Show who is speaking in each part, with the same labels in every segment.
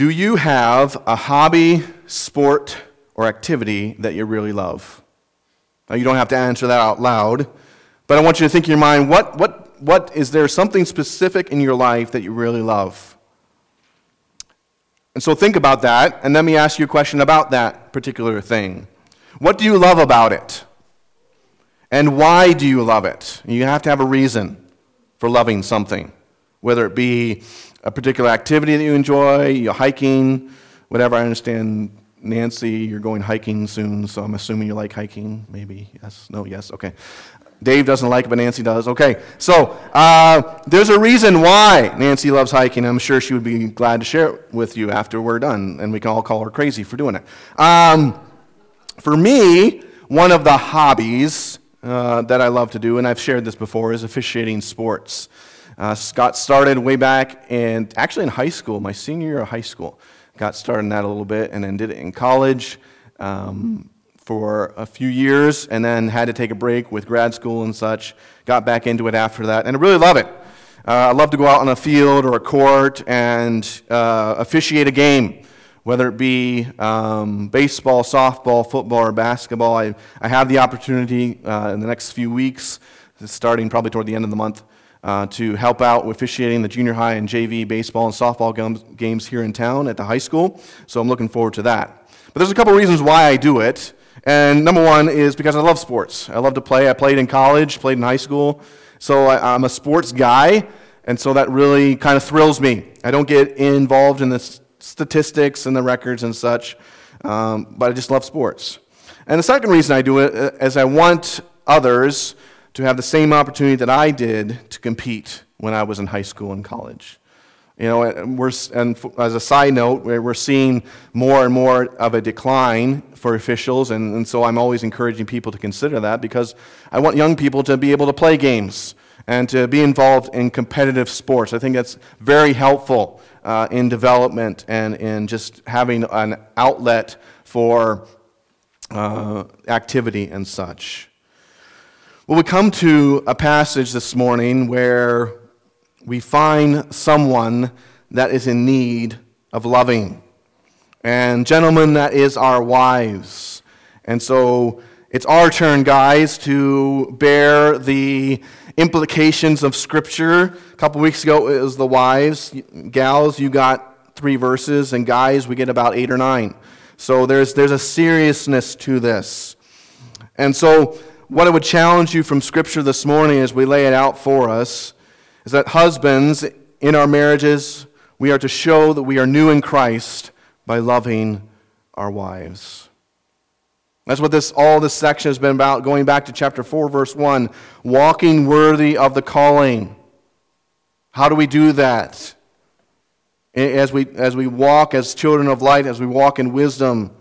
Speaker 1: Do you have a hobby, sport, or activity that you really love? Now, you don't have to answer that out loud, but I want you to think in your mind what, what, what is there something specific in your life that you really love? And so think about that, and let me ask you a question about that particular thing. What do you love about it? And why do you love it? You have to have a reason for loving something, whether it be a particular activity that you enjoy, you're hiking, whatever. I understand, Nancy, you're going hiking soon, so I'm assuming you like hiking. Maybe yes, no, yes, okay. Dave doesn't like it, but Nancy does. Okay, so uh, there's a reason why Nancy loves hiking. I'm sure she would be glad to share it with you after we're done, and we can all call her crazy for doing it. Um, for me, one of the hobbies uh, that I love to do, and I've shared this before, is officiating sports. Uh, started way back in actually in high school, my senior year of high school. Got started in that a little bit, and then did it in college. Um, for a few years and then had to take a break with grad school and such. Got back into it after that, and I really love it. Uh, I love to go out on a field or a court and uh, officiate a game, whether it be um, baseball, softball, football, or basketball. I, I have the opportunity uh, in the next few weeks, starting probably toward the end of the month, uh, to help out officiating the junior high and JV baseball and softball games here in town at the high school. So I'm looking forward to that. But there's a couple reasons why I do it. And number one is because I love sports. I love to play. I played in college, played in high school. So I, am a sports guy, and so that really kind of thrills me. I don't get involved in the statistics and the records and such, um, but I just love sports. And the second reason I do it uh, I want others to have the same opportunity that I did to compete when I was in high school and college. You know, and, we're, and as a side note, we're seeing more and more of a decline for officials, and, and so I'm always encouraging people to consider that because I want young people to be able to play games and to be involved in competitive sports. I think that's very helpful uh, in development and in just having an outlet for uh, activity and such. Well, we come to a passage this morning where we find someone that is in need of loving. And, gentlemen, that is our wives. And so it's our turn, guys, to bear the implications of Scripture. A couple weeks ago, it was the wives. Gals, you got three verses, and guys, we get about eight or nine. So there's, there's a seriousness to this. And so, what I would challenge you from Scripture this morning as we lay it out for us is that husbands, in our marriages, we are to show that we are new in Christ by loving our wives. That's what this all this section has been about, going back to chapter 4, verse 1. Walking worthy of the calling. How do we do that? As we, as we walk as children of light, as we walk in wisdom,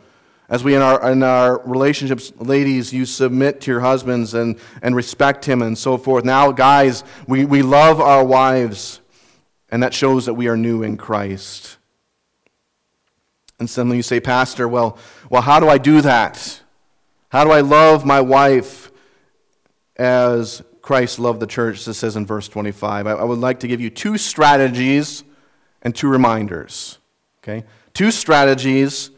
Speaker 1: as we in our, in our relationships, ladies, you submit to your husbands and, and respect him and so forth. Now, guys, we, we love our wives, and that shows that we are new in Christ. And suddenly you say, Pastor, well, well, how do I do that? How do I love my wife as Christ loved the church? This says in verse 25. I, I would like to give you two strategies and two reminders. Okay? Two strategies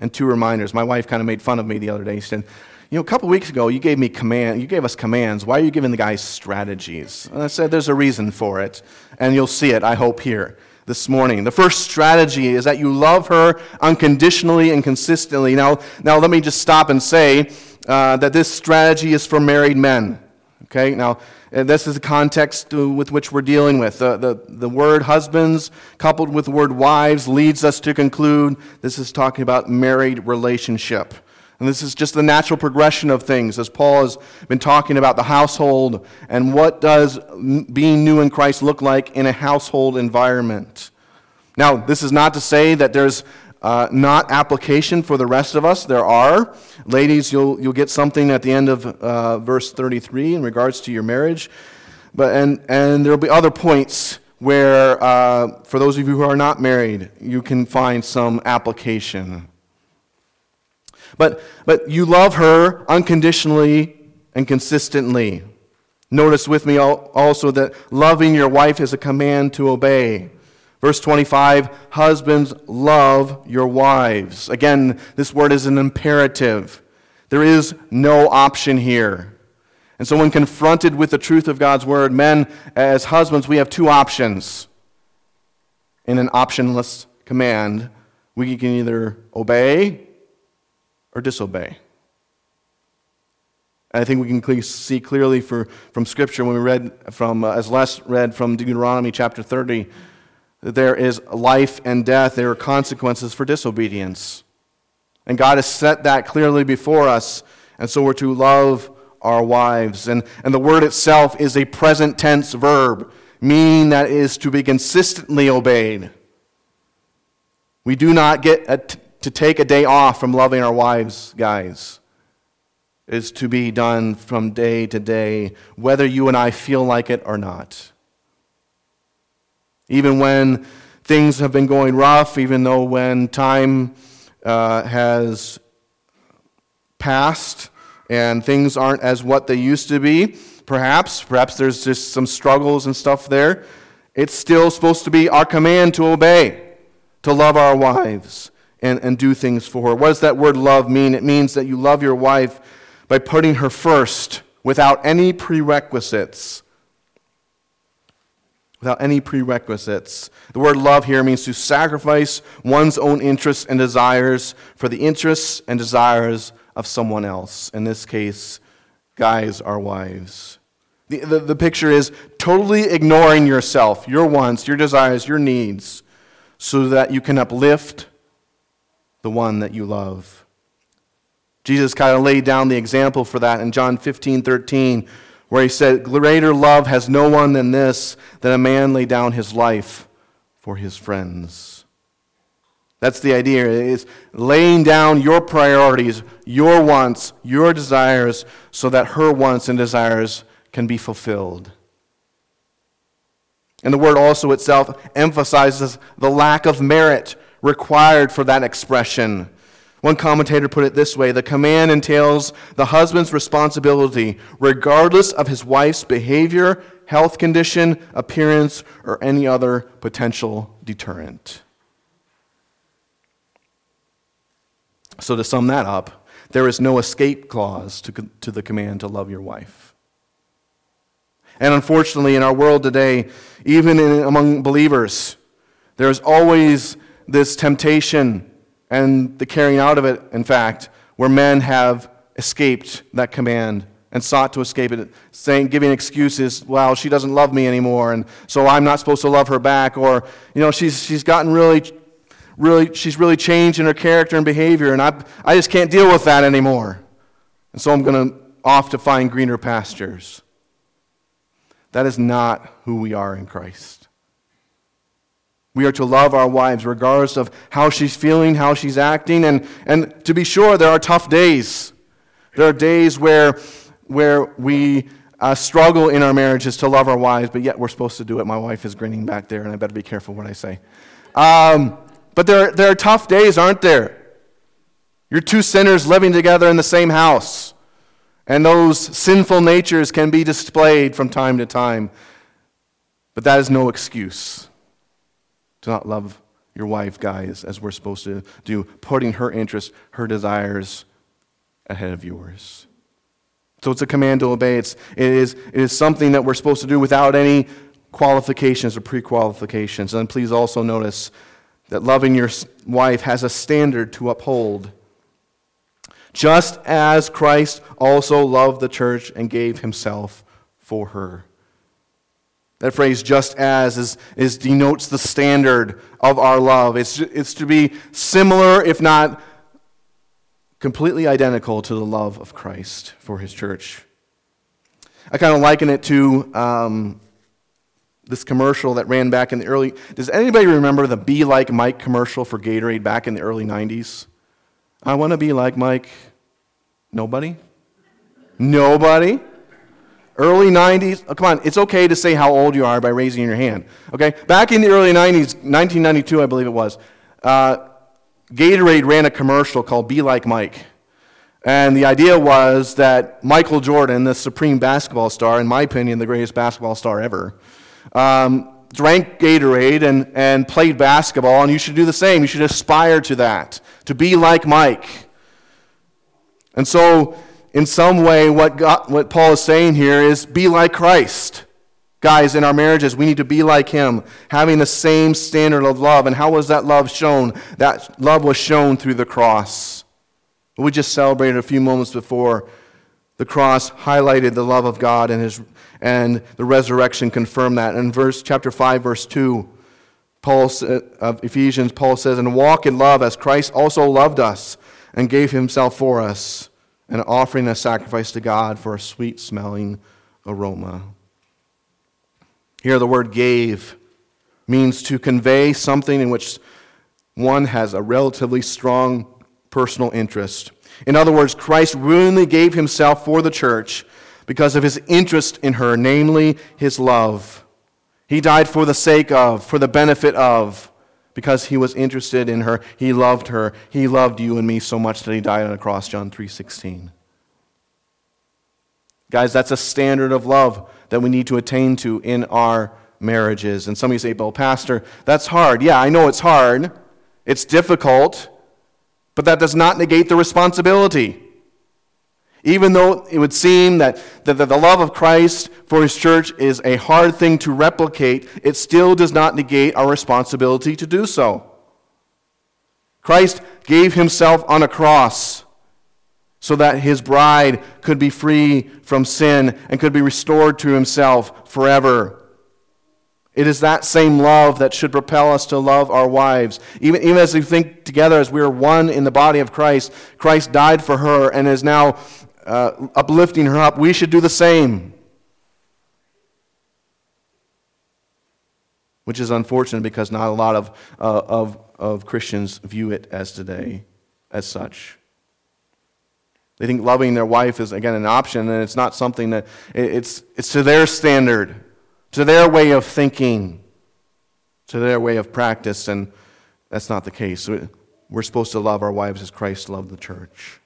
Speaker 1: and two reminders. My wife kind of made fun of me the other day. She said, You know, a couple weeks ago, you gave me command, you gave us commands. Why are you giving the guys strategies? And I said, There's a reason for it, and you'll see it, I hope, here this morning. The first strategy is that you love her unconditionally and consistently. Now, now let me just stop and say uh, that this strategy is for married men. Okay, now and this is the context uh, with which we're dealing with. The, the, the word husbands coupled with the word wives leads us to conclude this is talking about married relationship. And this is just the natural progression of things as Paul has been talking about the household and what does being new in Christ look like in a household environment. Now, this is not to say that there's uh, not application for the rest of us. There are. Ladies, you'll, you'll get something at the end of uh, verse 33 in regards to your marriage. But, and, and there will be other points where, uh, for those of you who are not married, you can find some application. But, but you love her unconditionally and consistently. Notice with me also that loving your wife is a command to obey. Verse 25 Husbands, love your wives. Again, this word is an imperative. There is no option here. And so, when confronted with the truth of God's word, men, as husbands, we have two options. In an optionless command, we can either obey or disobey. And I think we can see clearly for, from Scripture when we read from, uh, as Les read from Deuteronomy chapter 30, that there is life and death, there are consequences for disobedience. And God has set that clearly before us, and so we're to love our wives. And, and the word itself is a present tense verb, meaning that is to be consistently obeyed. We do not get to take a day off from loving our wives, guys It is to be done from day to day, whether you and I feel like it or not. Even when things have been going rough, even though when time uh, has passed and things aren't as what they used to be, perhaps, perhaps there's just some struggles and stuff there, it's still supposed to be our command to obey, to love our wives and, and do things for her. What does that word love mean? It means that you love your wife by putting her first without any prerequisites. Without any prerequisites. The word love here means to sacrifice one's own interests and desires for the interests and desires of someone else. In this case, guys are wives. The, the, the, picture is totally ignoring yourself, your wants, your desires, your needs, so that you can uplift the one that you love. Jesus kind of laid down the example for that in John 15, 13, where he said, Greater love has no one than this, that a man lay down his life for his friends. That's the idea, is laying down your priorities, your wants, your desires, so that her wants and desires can be fulfilled. And the word also itself emphasizes the lack of merit required for that expression. One commentator put it this way the command entails the husband's responsibility, regardless of his wife's behavior, health condition, appearance, or any other potential deterrent. So, to sum that up, there is no escape clause to, to the command to love your wife. And unfortunately, in our world today, even in, among believers, there's always this temptation and the carrying out of it, in fact, where men have escaped that command and sought to escape it, saying, giving excuses, well, she doesn't love me anymore, and so I'm not supposed to love her back, or, you know, she's, she's gotten really, really, she's really changed in her character and behavior, and I, I just can't deal with that anymore. And so I'm going to off to find greener pastures. That is not who we are in Christ. We are to love our wives regardless of how she's feeling, how she's acting. And, and to be sure, there are tough days. There are days where, where we uh, struggle in our marriages to love our wives, but yet we're supposed to do it. My wife is grinning back there, and I better be careful what I say. Um, but there, there are tough days, aren't there? You're two sinners living together in the same house. And those sinful natures can be displayed from time to time. But that is no excuse to not love your wife, guys, as we're supposed to do, putting her interests, her desires ahead of yours. So it's a command to obey. It's, it, is, it is something that we're supposed to do without any qualifications or pre qualifications. And please also notice that loving your wife has a standard to uphold. Just as Christ also loved the church and gave himself for her. That phrase, just as, is, is denotes the standard of our love. It's, it's to be similar, if not completely identical, to the love of Christ for his church. I kind of liken it to um, this commercial that ran back in the early. Does anybody remember the Be Like Mike commercial for Gatorade back in the early 90s? I want to be like Mike. Nobody? Nobody? Early 90s, oh, come on, it's okay to say how old you are by raising your hand. Okay? Back in the early 90s, 1992, I believe it was, uh, Gatorade ran a commercial called Be Like Mike. And the idea was that Michael Jordan, the supreme basketball star, in my opinion, the greatest basketball star ever, um, drank Gatorade and, and played basketball, and you should do the same. You should aspire to that, to be like Mike. And so, in some way, what, God, what Paul is saying here is be like Christ. Guys, in our marriages, we need to be like him, having the same standard of love. And how was that love shown? That love was shown through the cross. We just celebrated a few moments before. The cross highlighted the love of God and, his, and the resurrection confirmed that. In verse, chapter 5, verse 2, Paul, of Ephesians, Paul says, And walk in love as Christ also loved us and gave himself for us, an offering a sacrifice to God for a sweet smelling aroma. Here, the word gave means to convey something in which one has a relatively strong personal interest. In other words, Christ willingly gave himself for the church because of his interest in her, namely his love. He died for the sake of, for the benefit of, because he was interested in her. He loved her. He loved you and me so much that he died on a cross, John 3:16. Guys, that's a standard of love that we need to attain to in our marriages. And some of you say, well, Pastor, that's hard. Yeah, I know it's hard. It's difficult, but that does not negate the responsibility. Even though it would seem that, that the love of Christ for his church is a hard thing to replicate, it still does not negate our responsibility to do so. Christ gave himself on a cross so that his bride could be free from sin and could be restored to himself forever. It is that same love that should propel us to love our wives. Even, even as we think together as we are one in the body of Christ, Christ died for her and is now uh, uplifting her up. We should do the same. Which is unfortunate because not a lot of, uh, of, of Christians view it as today, as such. They think loving their wife is, again, an option, and it's not something that, it's, it's to their standard, to their way of thinking, to their way of practice, and that's not the case. We're supposed to love our wives as Christ loved the church.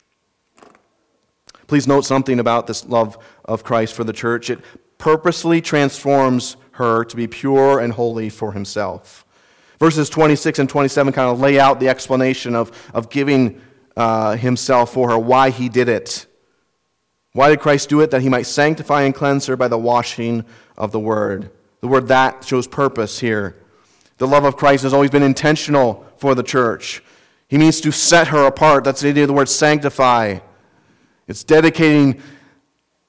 Speaker 1: Please note something about this love of Christ for the church. It purposely transforms her to be pure and holy for himself. Verses 26 and 27 kind of lay out the explanation of, of giving uh, himself for her, why he did it. Why did Christ do it? That he might sanctify and cleanse her by the washing of the word. The word that shows purpose here. The love of Christ has always been intentional for the church. He means to set her apart. That's the idea of the word sanctify. It's dedicating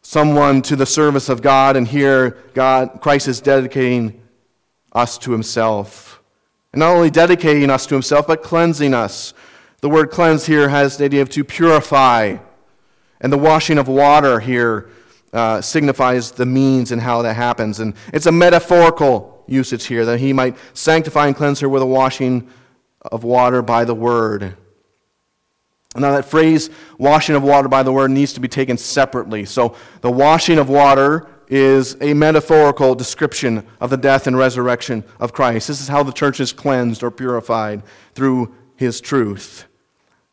Speaker 1: someone to the service of God, and here God, Christ is dedicating us to himself. And not only dedicating us to himself, but cleansing us the word cleanse here has the idea of to purify. And the washing of water here uh, signifies the means and how that happens. And it's a metaphorical usage here that he might sanctify and cleanse her with a washing of water by the word. Now, that phrase, washing of water by the word, needs to be taken separately. So, the washing of water is a metaphorical description of the death and resurrection of Christ. This is how the church is cleansed or purified through his truth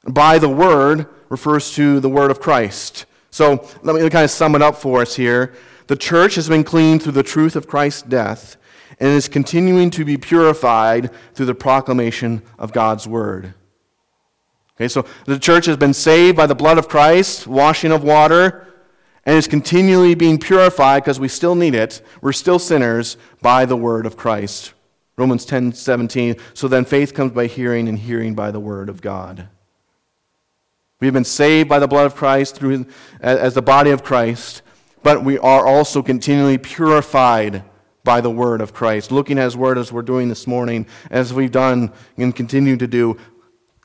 Speaker 1: by the word refers to the word of Christ. So let me kind of sum it up for us here. The church has been cleaned through the truth of Christ's death and is continuing to be purified through the proclamation of God's word. Okay, so the church has been saved by the blood of Christ, washing of water, and is continually being purified because we still need it. We're still sinners by the word of Christ. Romans 10 17. So then faith comes by hearing, and hearing by the word of God. We have been saved by the blood of Christ through, as the body of Christ, but we are also continually purified by the word of Christ. Looking at his word as we're doing this morning, as we've done and continue to do,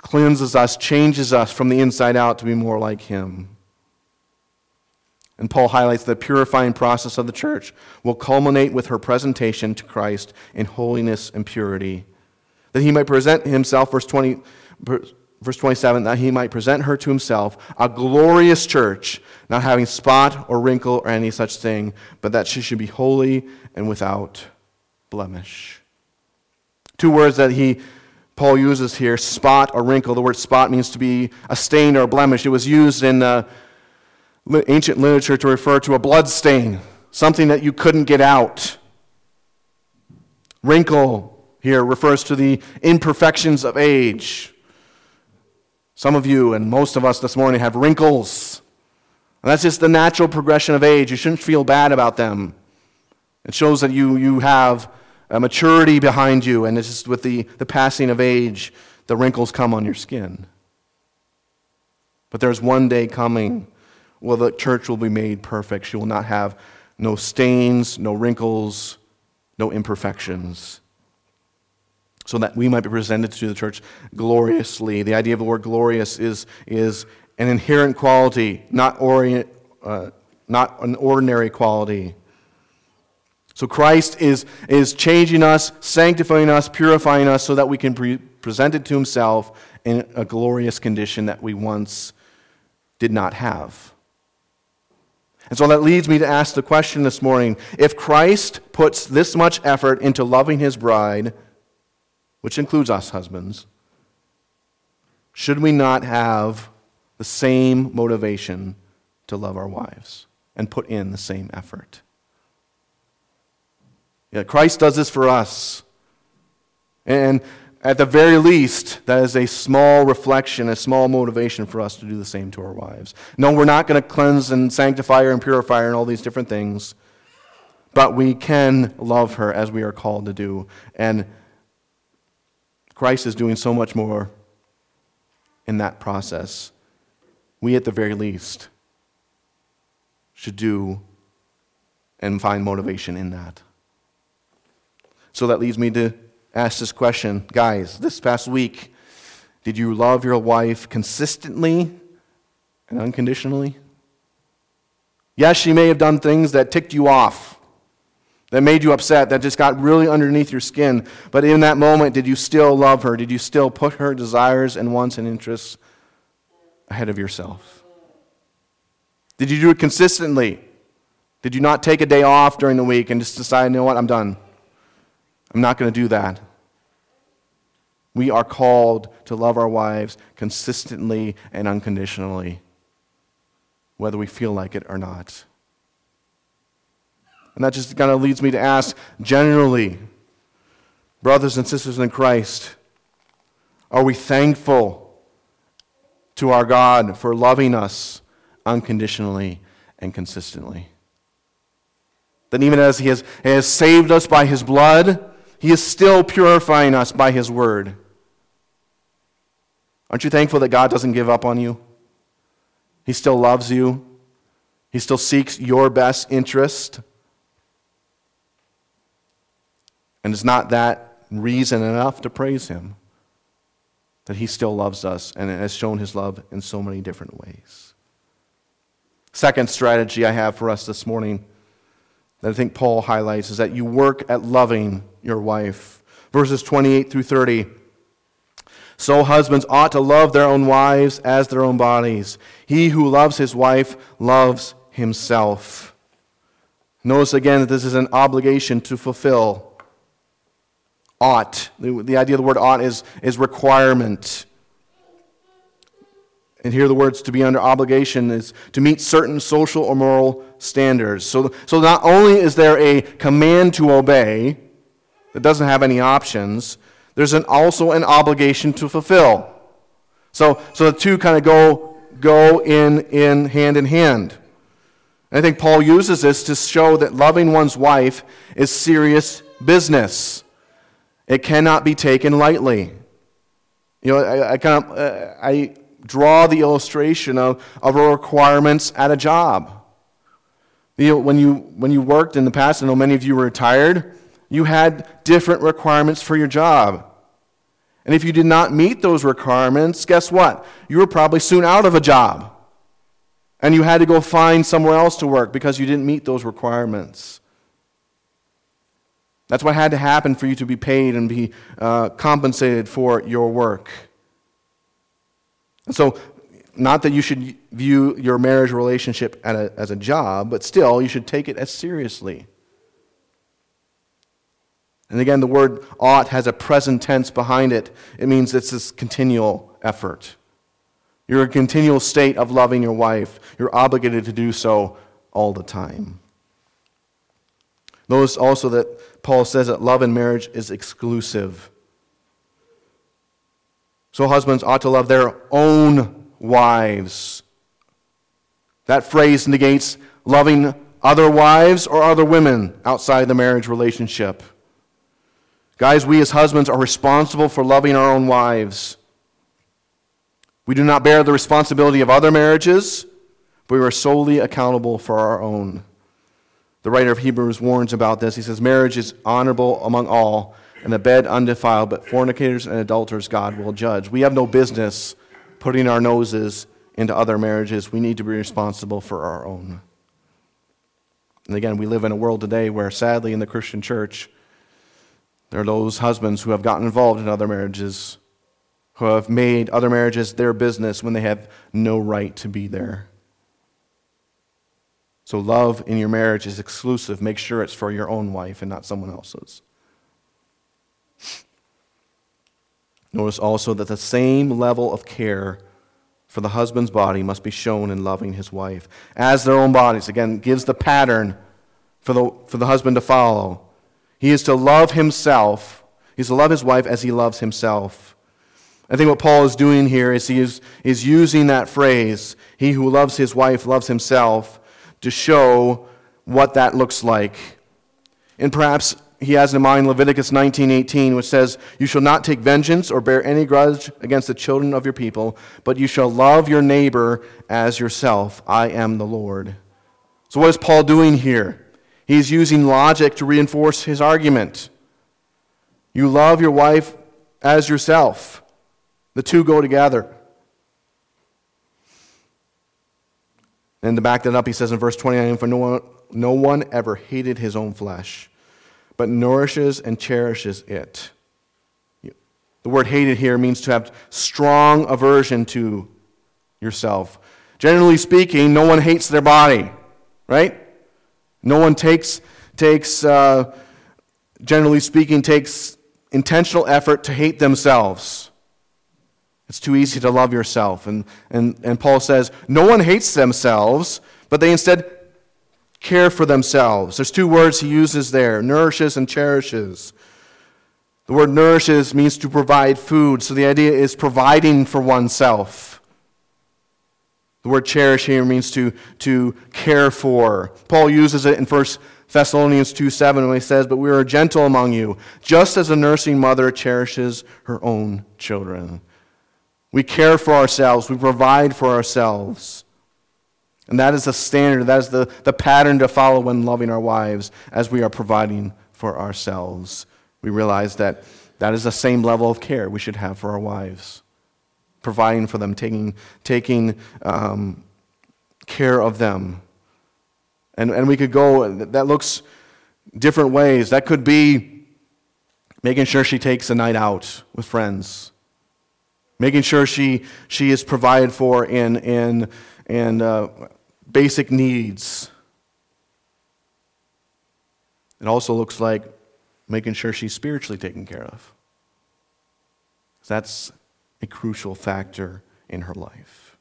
Speaker 1: cleanses us, changes us from the inside out to be more like him. And Paul highlights the purifying process of the church will culminate with her presentation to Christ in holiness and purity. That he might present himself, verse 20, verse 27, that he might present her to himself, a glorious church, not having spot or wrinkle or any such thing, but that she should be holy and without blemish. Two words that he Paul uses here, spot or wrinkle. The word spot means to be a stain or a blemish. It was used in uh, ancient literature to refer to a blood stain, something that you couldn't get out. Wrinkle here refers to the imperfections of age. Some of you and most of us this morning have wrinkles. And that's just the natural progression of age. You shouldn't feel bad about them. It shows that you, you have a maturity behind you, and it's just with the, the passing of age, the wrinkles come on your skin. But there's one day coming where the church will be made perfect. She will not have no stains, no wrinkles, no imperfections. So that we might be presented to the church gloriously. The idea of the word glorious is, is an inherent quality, not, orient, uh, not an ordinary quality. So Christ is, is changing us, sanctifying us, purifying us so that we can be presented to himself in a glorious condition that we once did not have. And so that leads me to ask the question this morning if Christ puts this much effort into loving his bride, which includes us husbands, should we not have the same motivation to love our wives and put in the same effort? Yeah, Christ does this for us. And at the very least, that is a small reflection, a small motivation for us to do the same to our wives. No, we're not going to cleanse and sanctify her and purify her and all these different things, but we can love her as we are called to do. And Christ is doing so much more in that process. We, at the very least, should do and find motivation in that. So that leads me to ask this question Guys, this past week, did you love your wife consistently and unconditionally? Yes, she may have done things that ticked you off, that made you upset, that just got really underneath your skin. But in that moment, did you still love her? Did you still put her desires and wants and interests ahead of yourself? Did you do it consistently? Did you not take a day off during the week and just decide, you know what, I'm done? I'm not going to do that. We are called to love our wives consistently and unconditionally, whether we feel like it or not. And that just kind of leads me to ask generally, brothers and sisters in Christ, are we thankful to our God for loving us unconditionally and consistently? That even as He has, has saved us by His blood, he is still purifying us by His word. Aren't you thankful that God doesn't give up on you? He still loves you, He still seeks your best interest. And is not that reason enough to praise Him? That He still loves us and has shown His love in so many different ways. Second strategy I have for us this morning that I think Paul highlights is that you work at loving your wife. Verses 28 through 30. So husbands ought to love their own wives as their own bodies. He who loves his wife loves himself. Notice again that this is an obligation to fulfill. Ought. The, the idea of the word ought is, is requirement. And here the words to be under obligation is to meet certain social or moral standards. So, so not only is there a command to obey that doesn't have any options, there's an, also an obligation to fulfill. So, so the two kind of go, go in, in hand in hand. And I think Paul uses this to show that loving one's wife is serious business. It cannot be taken lightly. You know, I, I kind of uh, I draw the illustration of, of requirements at a job. You when, you, when you worked in the past, I know many of you were retired, you had different requirements for your job. And if you did not meet those requirements, guess what? You were probably soon out of a job. And you had to go find somewhere else to work because you didn't meet those requirements. That's what had to happen for you to be paid and be uh, compensated for your work. And so, not that you should view your marriage relationship as a job, but still, you should take it as seriously. And again, the word ought has a present tense behind it. It means it's this continual effort. You're in a continual state of loving your wife. You're obligated to do so all the time. Notice also that Paul says that love in marriage is exclusive. So husbands ought to love their own wives. That phrase negates loving other wives or other women outside the marriage relationship. Guys, we as husbands are responsible for loving our own wives. We do not bear the responsibility of other marriages, but we are solely accountable for our own. The writer of Hebrews warns about this. He says, Marriage is honorable among all, and the bed undefiled, but fornicators and adulterers God will judge. We have no business putting our noses into other marriages. We need to be responsible for our own. And again, we live in a world today where, sadly, in the Christian church, there are those husbands who have gotten involved in other marriages, who have made other marriages their business when they have no right to be there. So, love in your marriage is exclusive. Make sure it's for your own wife and not someone else's. Notice also that the same level of care for the husband's body must be shown in loving his wife as their own bodies. Again, gives the pattern for the, for the husband to follow. He is to love himself. He's to love his wife as he loves himself. I think what Paul is doing here is he is, is using that phrase, he who loves his wife loves himself, to show what that looks like. And perhaps he has in mind Leviticus 19:18 which says, "You shall not take vengeance or bear any grudge against the children of your people, but you shall love your neighbor as yourself. I am the Lord." So what is Paul doing here? He's using logic to reinforce his argument. You love your wife as yourself. The two go together. And to back that up, he says in verse 29 For no one, no one ever hated his own flesh, but nourishes and cherishes it. The word hated here means to have strong aversion to yourself. Generally speaking, no one hates their body, right? No one takes, takes uh, generally speaking, takes intentional effort to hate themselves. It's too easy to love yourself. And, and, and Paul says, no one hates themselves, but they instead care for themselves. There's two words he uses there nourishes and cherishes. The word nourishes means to provide food, so the idea is providing for oneself. The word cherish here means to, to care for. Paul uses it in 1 Thessalonians 2 7 when he says, But we are gentle among you, just as a nursing mother cherishes her own children. We care for ourselves, we provide for ourselves. And that is the standard, that is the, the pattern to follow when loving our wives as we are providing for ourselves. We realize that that is the same level of care we should have for our wives providing for them, taking, taking um, care of them. And, and we could go, that looks different ways. That could be making sure she takes a night out with friends, making sure she, she is provided for in, in, in uh, basic needs. It also looks like making sure she's spiritually taken care of. That's a crucial factor in her life.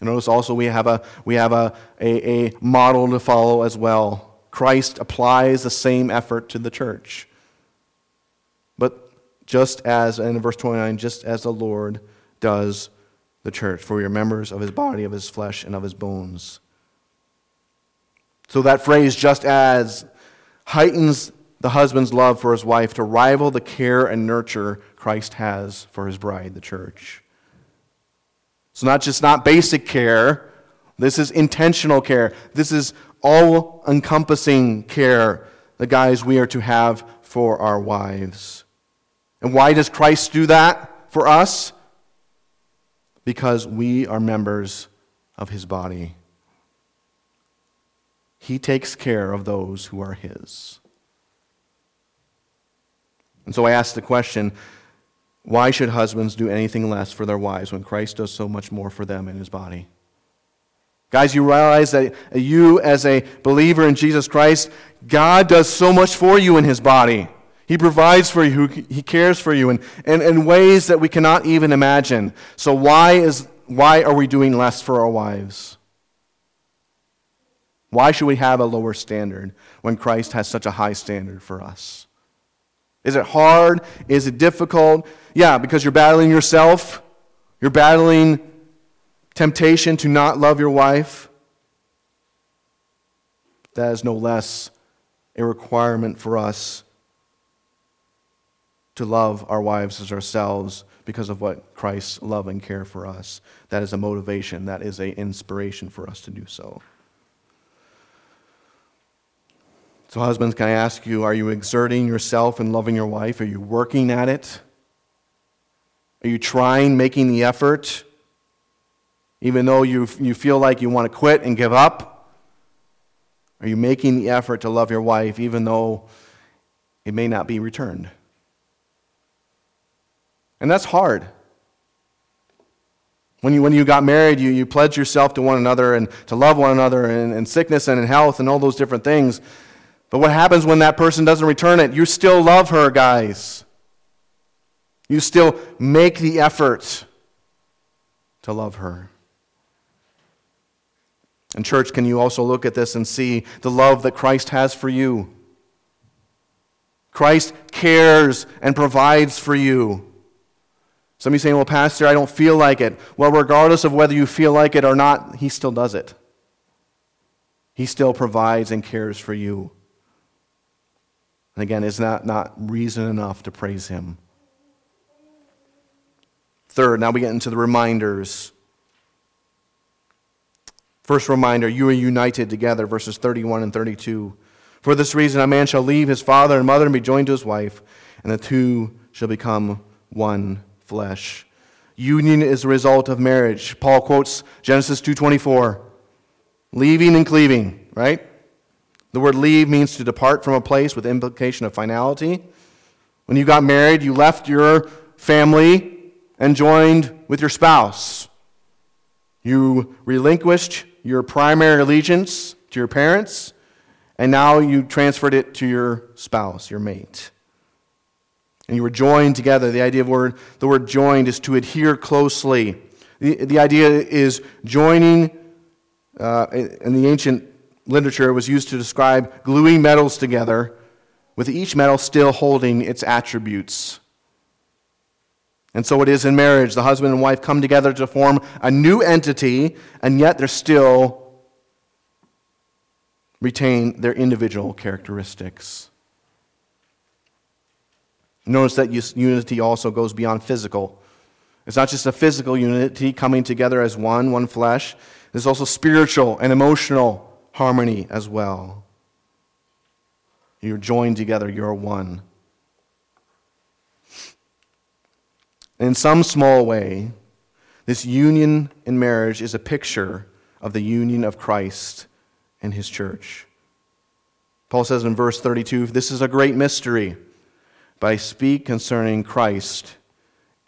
Speaker 1: notice also we have, a, we have a, a, a model to follow as well. Christ applies the same effort to the church. But just as, in verse 29, just as the Lord does the church, for we are members of his body, of his flesh, and of his bones. So that phrase, just as, heightens the husband's love for his wife to rival the care and nurture Christ has for his bride, the church. So, not just not basic care, this is intentional care. This is all encompassing care, the guys we are to have for our wives. And why does Christ do that for us? Because we are members of his body. He takes care of those who are his. And so I ask the question why should husbands do anything less for their wives when Christ does so much more for them in his body? Guys, you realize that you, as a believer in Jesus Christ, God does so much for you in his body. He provides for you, he cares for you in, in, in ways that we cannot even imagine. So, why, is, why are we doing less for our wives? Why should we have a lower standard when Christ has such a high standard for us? Is it hard? Is it difficult? Yeah, because you're battling yourself. You're battling temptation to not love your wife. That is no less a requirement for us to love our wives as ourselves because of what Christ's love and care for us. That is a motivation, that is an inspiration for us to do so. So, husbands, can I ask you, are you exerting yourself in loving your wife? Are you working at it? Are you trying, making the effort? Even though you, you feel like you want to quit and give up? Are you making the effort to love your wife even though it may not be returned? And that's hard. When you, when you got married, you, you pledged yourself to one another and to love one another in, in sickness and in health and all those different things. But what happens when that person doesn't return it? You still love her, guys. You still make the effort to love her. And, church, can you also look at this and see the love that Christ has for you? Christ cares and provides for you. Some of you saying, well, Pastor, I don't feel like it. Well, regardless of whether you feel like it or not, He still does it. He still provides and cares for you. And again, is that not reason enough to praise him? Third, now we get into the reminders. First reminder, you are united together, verses 31 and 32. For this reason, a man shall leave his father and mother and be joined to his wife, and the two shall become one flesh. Union is the result of marriage. Paul quotes Genesis 2:24. Leaving and cleaving, right? The word leave means to depart from a place with implication of finality. When you got married, you left your family and joined with your spouse. You relinquished your primary allegiance to your parents, and now you transferred it to your spouse, your mate. And you were joined together. The idea of word, the word joined is to adhere closely. The, the idea is joining uh, in the ancient literature it was used to describe gluing metals together, with each metal still holding its attributes. And so it is in marriage. The husband and wife come together to form a new entity, and yet they still retain their individual characteristics. Notice that unity also goes beyond physical. It's not just a physical unity coming together as one, one flesh. There's also spiritual and emotional harmony as well. You're joined together, you're one. In some small way, this union in marriage is a picture of the union of Christ and his church. Paul says in verse 32 This is a great mystery, but I speak concerning Christ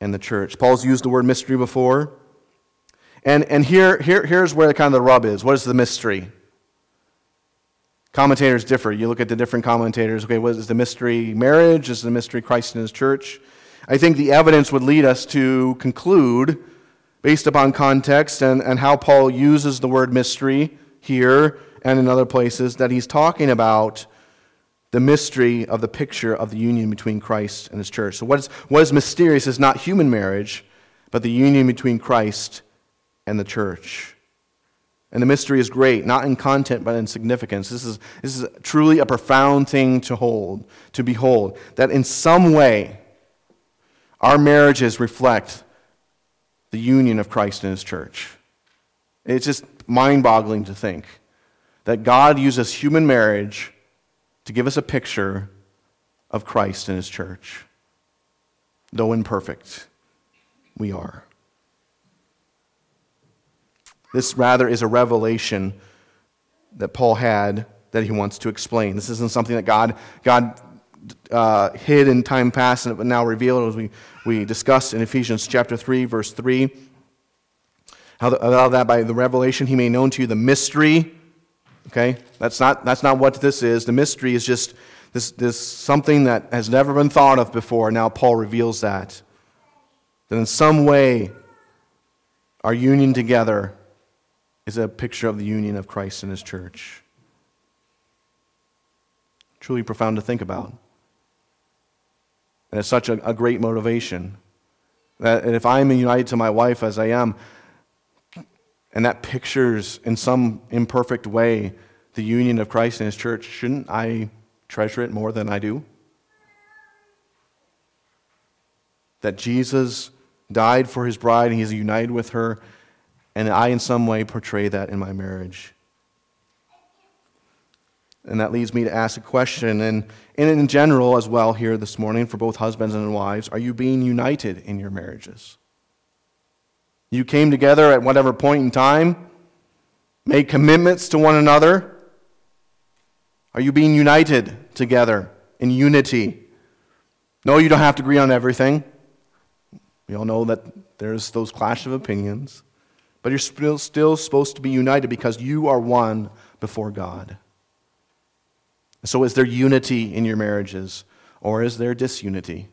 Speaker 1: and the church. Paul's used the word mystery before. And, and here, here, here's where the kind of the rub is. What is the mystery? Commentators differ. You look at the different commentators. Okay, what is the mystery marriage? Is the mystery Christ and his church? I think the evidence would lead us to conclude, based upon context and, and how Paul uses the word mystery here and in other places, that he's talking about the mystery of the picture of the union between Christ and his church. So, what is, what is mysterious is not human marriage, but the union between Christ and the church. And the mystery is great, not in content, but in significance. This is, this is truly a profound thing to hold, to behold, that in some way our marriages reflect the union of Christ and his church. It's just mind boggling to think that God uses human marriage to give us a picture of Christ and his church. Though imperfect, we are. This rather is a revelation that Paul had that he wants to explain. This isn't something that God, God uh, hid in time past and now revealed, as we, we discussed in Ephesians chapter 3, verse 3. How, the, how that by the revelation he made known to you the mystery. Okay? That's not, that's not what this is. The mystery is just this, this something that has never been thought of before. Now Paul reveals that. That in some way, our union together is a picture of the union of Christ and his church. truly profound to think about. And it's such a, a great motivation. That if I'm united to my wife as I am, and that pictures in some imperfect way the union of Christ and his church, shouldn't I treasure it more than I do? That Jesus died for his bride and he's united with her, and I in some way portray that in my marriage. And that leads me to ask a question, and, in general as well here this morning for both husbands and wives are you being united in your marriages? You came together at whatever point in time, made commitments to one another. Are you being united together in unity? No, you don't have to agree on everything. We all know that there's those clash of opinions. But you're still, still supposed to be united because you are one before God. So, is there unity in your marriages, or is there disunity?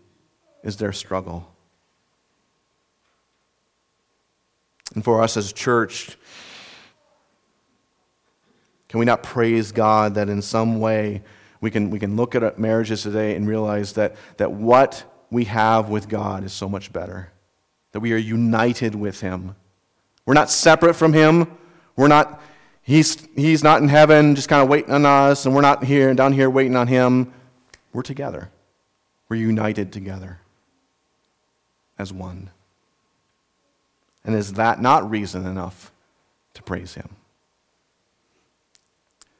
Speaker 1: Is there struggle? And for us as a church, can we not praise God that in some way we can, we can look at marriages today and realize that, that what we have with God is so much better? That we are united with Him. We're not separate from Him. We're not He's, he's not in heaven just kind of waiting on us, and we're not here down here waiting on him. We're together. We're united together as one. And is that not reason enough to praise him?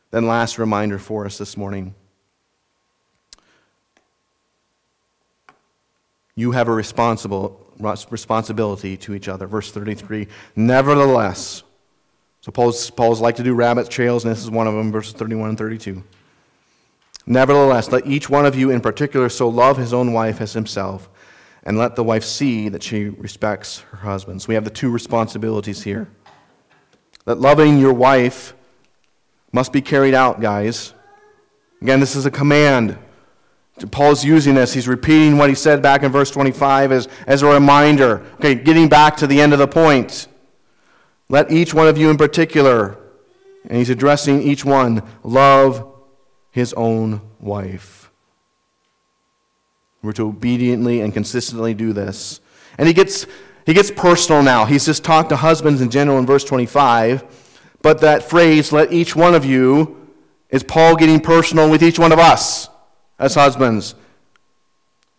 Speaker 1: Then, last reminder for us this morning. You have a responsible, responsibility to each other. Verse 33 Nevertheless, so Paul's, Paul's like to do rabbit trails, and this is one of them, verses 31 and 32. Nevertheless, let each one of you in particular so love his own wife as himself, and let the wife see that she respects her husband. So we have the two responsibilities here. That loving your wife must be carried out, guys. Again, this is a command. Paul's using this. He's repeating what he said back in verse 25 as, as a reminder. Okay, getting back to the end of the point. Let each one of you in particular, and he's addressing each one, love his own wife. We're to obediently and consistently do this. And he gets, he gets personal now. He's just talked to husbands in general in verse 25. But that phrase, let each one of you, is Paul getting personal with each one of us as husbands.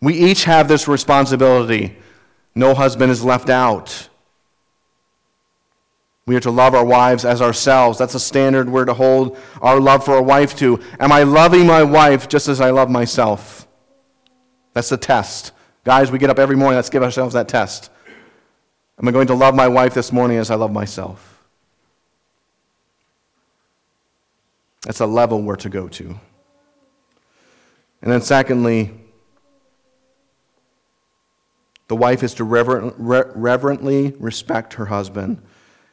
Speaker 1: We each have this responsibility. No husband is left out. We are to love our wives as ourselves. That's a standard we're to hold our love for a wife to. Am I loving my wife just as I love myself? That's the test. Guys, we get up every morning. Let's give ourselves that test. Am I going to love my wife this morning as I love myself? That's a level we're to go to. And then, secondly, the wife is to reverently respect her husband.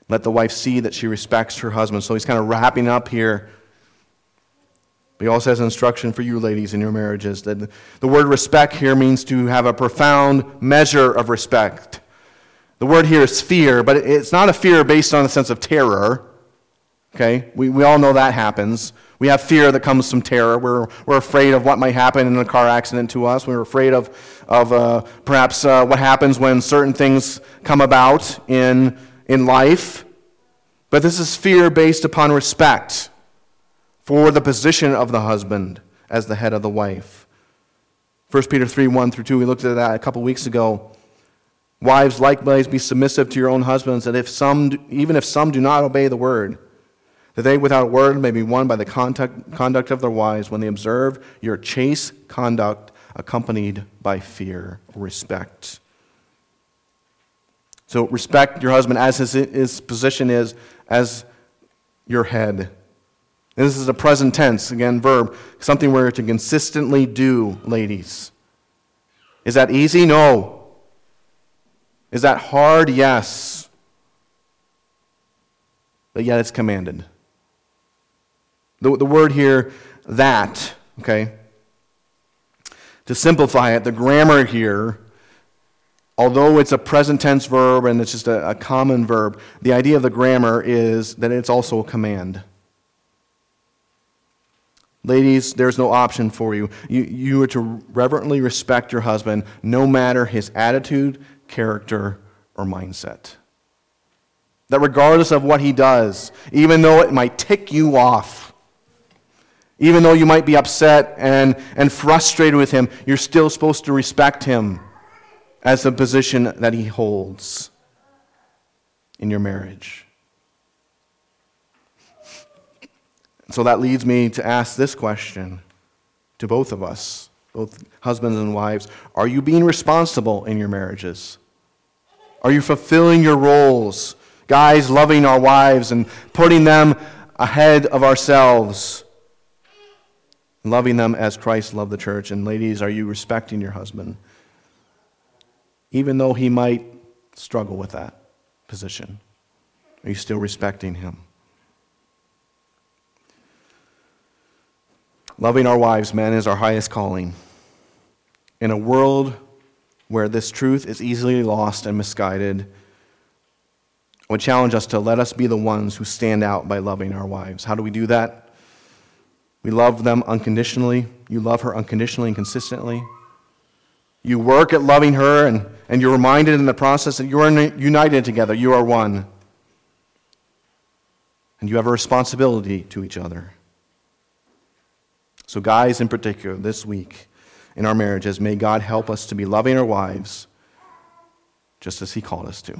Speaker 1: Let the wife see that she respects her husband. So he's kind of wrapping up here. But he also has instruction for you ladies in your marriages that the word respect here means to have a profound measure of respect. The word here is fear, but it's not a fear based on a sense of terror. Okay? We, we all know that happens. We have fear that comes from terror. We're, we're afraid of what might happen in a car accident to us. We're afraid of, of uh, perhaps uh, what happens when certain things come about in in life, but this is fear based upon respect for the position of the husband as the head of the wife. 1 Peter 3 1 through 2, we looked at that a couple weeks ago. Wives, likewise, be submissive to your own husbands, that if some, even if some do not obey the word, that they without a word may be won by the conduct, conduct of their wives when they observe your chaste conduct accompanied by fear or respect. So respect your husband as his, his position is as your head. And this is a present tense, again, verb, something we're to consistently do, ladies. Is that easy? No. Is that hard? Yes. But yet it's commanded. The, the word here, that, okay? To simplify it, the grammar here although it's a present tense verb and it's just a, a, common verb, the idea of the grammar is that it's also a command. Ladies, there's no option for you. you. You are to reverently respect your husband no matter his attitude, character, or mindset. That regardless of what he does, even though it might tick you off, even though you might be upset and, and frustrated with him, you're still supposed to respect him as the position that he holds in your marriage. So that leads me to ask this question to both of us, both husbands and wives Are you being responsible in your marriages? Are you fulfilling your roles? Guys, loving our wives and putting them ahead of ourselves, loving them as Christ loved the church. And ladies, are you respecting your husband? Even though he might struggle with that position, are you still respecting him? Loving our wives, men, is our highest calling. In a world where this truth is easily lost and misguided, I would challenge us to let us be the ones who stand out by loving our wives. How do we do that? We love them unconditionally. You love her unconditionally and consistently. You work at loving her, and, and you're reminded in the process that you are united together. You are one. And you have a responsibility to each other. So, guys in particular, this week in our marriages, may God help us to be loving our wives just as He called us to.